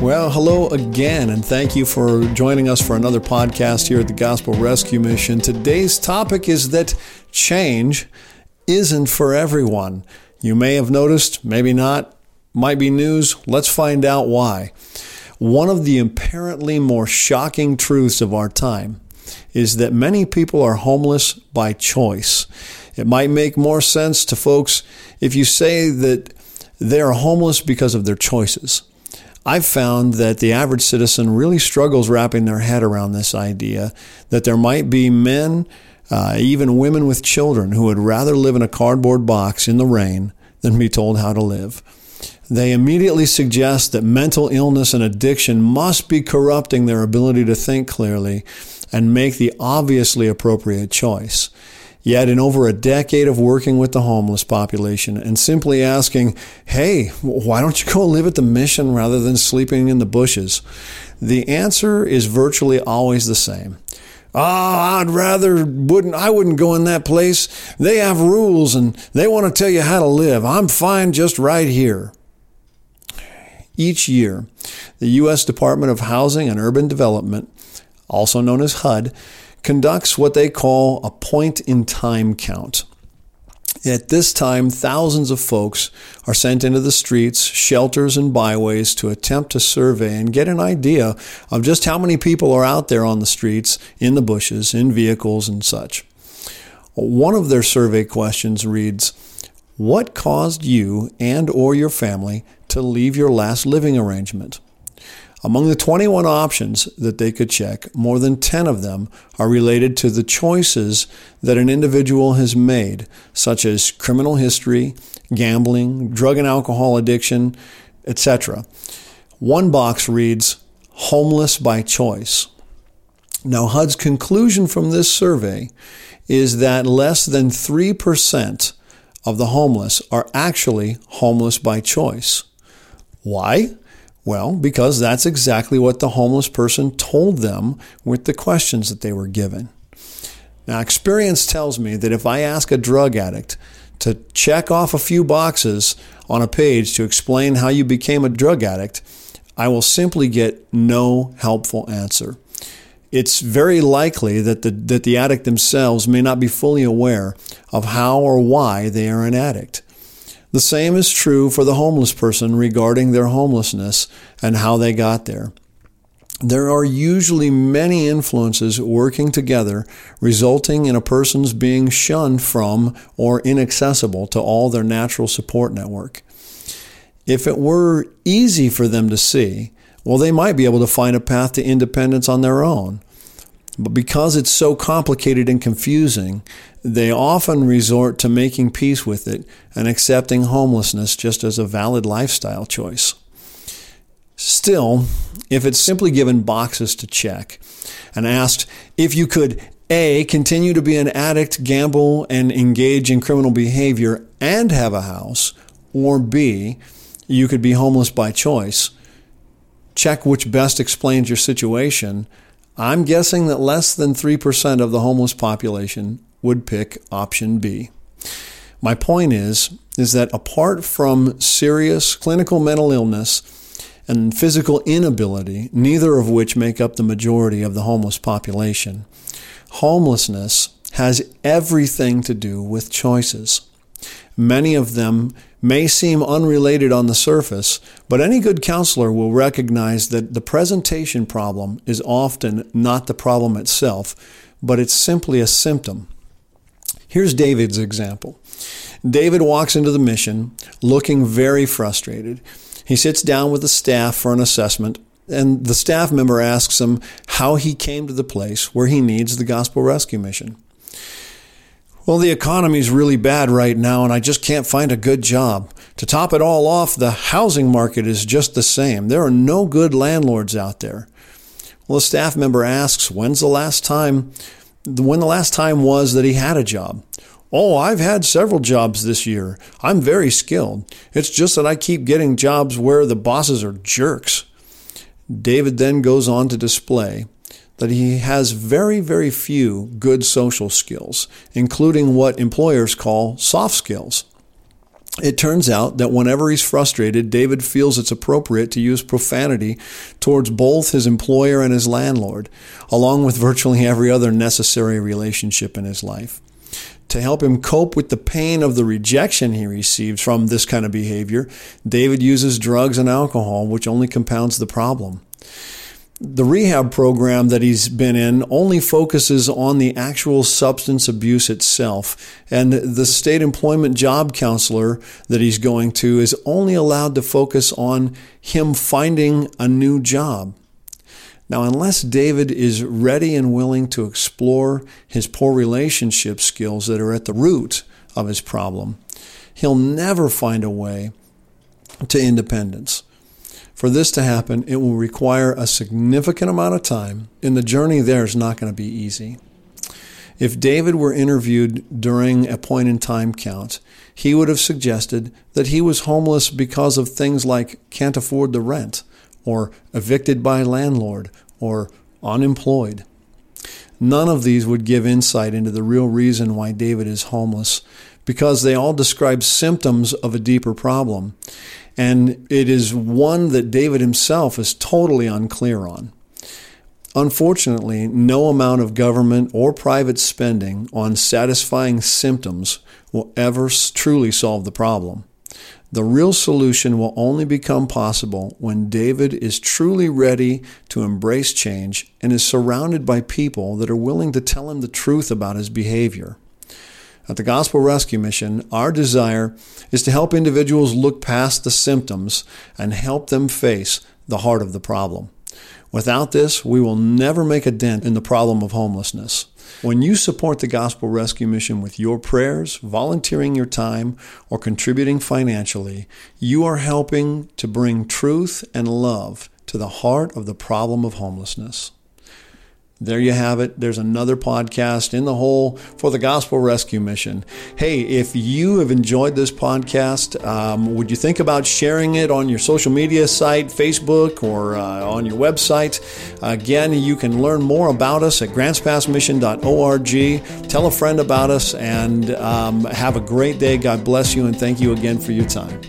Well, hello again, and thank you for joining us for another podcast here at the Gospel Rescue Mission. Today's topic is that change isn't for everyone. You may have noticed, maybe not, might be news. Let's find out why. One of the apparently more shocking truths of our time is that many people are homeless by choice. It might make more sense to folks if you say that they are homeless because of their choices. I've found that the average citizen really struggles wrapping their head around this idea that there might be men, uh, even women with children, who would rather live in a cardboard box in the rain than be told how to live. They immediately suggest that mental illness and addiction must be corrupting their ability to think clearly and make the obviously appropriate choice. Yet, in over a decade of working with the homeless population and simply asking, hey, why don't you go live at the mission rather than sleeping in the bushes? The answer is virtually always the same. Oh, I'd rather wouldn't I wouldn't go in that place. They have rules and they want to tell you how to live. I'm fine just right here. Each year, the U.S. Department of Housing and Urban Development, also known as HUD, conducts what they call a point in time count. At this time, thousands of folks are sent into the streets, shelters, and byways to attempt to survey and get an idea of just how many people are out there on the streets, in the bushes, in vehicles, and such. One of their survey questions reads, What caused you and or your family to leave your last living arrangement? Among the 21 options that they could check, more than 10 of them are related to the choices that an individual has made, such as criminal history, gambling, drug and alcohol addiction, etc. One box reads, homeless by choice. Now, HUD's conclusion from this survey is that less than 3% of the homeless are actually homeless by choice. Why? Well, because that's exactly what the homeless person told them with the questions that they were given. Now, experience tells me that if I ask a drug addict to check off a few boxes on a page to explain how you became a drug addict, I will simply get no helpful answer. It's very likely that the, that the addict themselves may not be fully aware of how or why they are an addict. The same is true for the homeless person regarding their homelessness and how they got there. There are usually many influences working together, resulting in a person's being shunned from or inaccessible to all their natural support network. If it were easy for them to see, well, they might be able to find a path to independence on their own. But because it's so complicated and confusing, they often resort to making peace with it and accepting homelessness just as a valid lifestyle choice. Still, if it's simply given boxes to check and asked if you could A, continue to be an addict, gamble, and engage in criminal behavior and have a house, or B, you could be homeless by choice, check which best explains your situation I'm guessing that less than 3% of the homeless population would pick option B. My point is is that apart from serious clinical mental illness and physical inability, neither of which make up the majority of the homeless population, homelessness has everything to do with choices. Many of them may seem unrelated on the surface, but any good counselor will recognize that the presentation problem is often not the problem itself, but it's simply a symptom. Here's David's example. David walks into the mission looking very frustrated. He sits down with the staff for an assessment, and the staff member asks him how he came to the place where he needs the gospel rescue mission. Well, the economy's really bad right now, and I just can't find a good job. To top it all off, the housing market is just the same. There are no good landlords out there. Well, a staff member asks, when's the last time, when the last time was that he had a job? Oh, I've had several jobs this year. I'm very skilled. It's just that I keep getting jobs where the bosses are jerks. David then goes on to display that he has very, very few good social skills, including what employers call soft skills. It turns out that whenever he's frustrated, David feels it's appropriate to use profanity towards both his employer and his landlord, along with virtually every other necessary relationship in his life. To help him cope with the pain of the rejection he receives from this kind of behavior, David uses drugs and alcohol, which only compounds the problem the rehab program that he's been in only focuses on the actual substance abuse itself. And the state employment job counselor that he's going to is only allowed to focus on him finding a new job. Now, unless David is ready and willing to explore his poor relationship skills that are at the root of his problem, he'll never find a way to independence. For this to happen, it will require a significant amount of time, and the journey there is not going to be easy. If David were interviewed during a point in time count, he would have suggested that he was homeless because of things like can't afford the rent, or evicted by landlord, or unemployed. None of these would give insight into the real reason why David is homeless, because they all describe symptoms of a deeper problem. And it is one that David himself is totally unclear on. Unfortunately, no amount of government or private spending on satisfying symptoms will ever truly solve the problem. The real solution will only become possible when David is truly ready to embrace change and is surrounded by people that are willing to tell him the truth about his behavior. At the Gospel Rescue Mission, our desire is to help individuals look past the symptoms and help them face the heart of the problem. Without this, we will never make a dent in the problem of homelessness. When you support the Gospel Rescue Mission with your prayers, volunteering your time, or contributing financially, you are helping to bring truth and love to the heart of the problem of homelessness. There you have it. There's another podcast in the hole for the Gospel Rescue Mission. Hey, if you have enjoyed this podcast, um, would you think about sharing it on your social media site, Facebook, or uh, on your website? Again, you can learn more about us at grantspassmission.org. Tell a friend about us and um, have a great day. God bless you and thank you again for your time.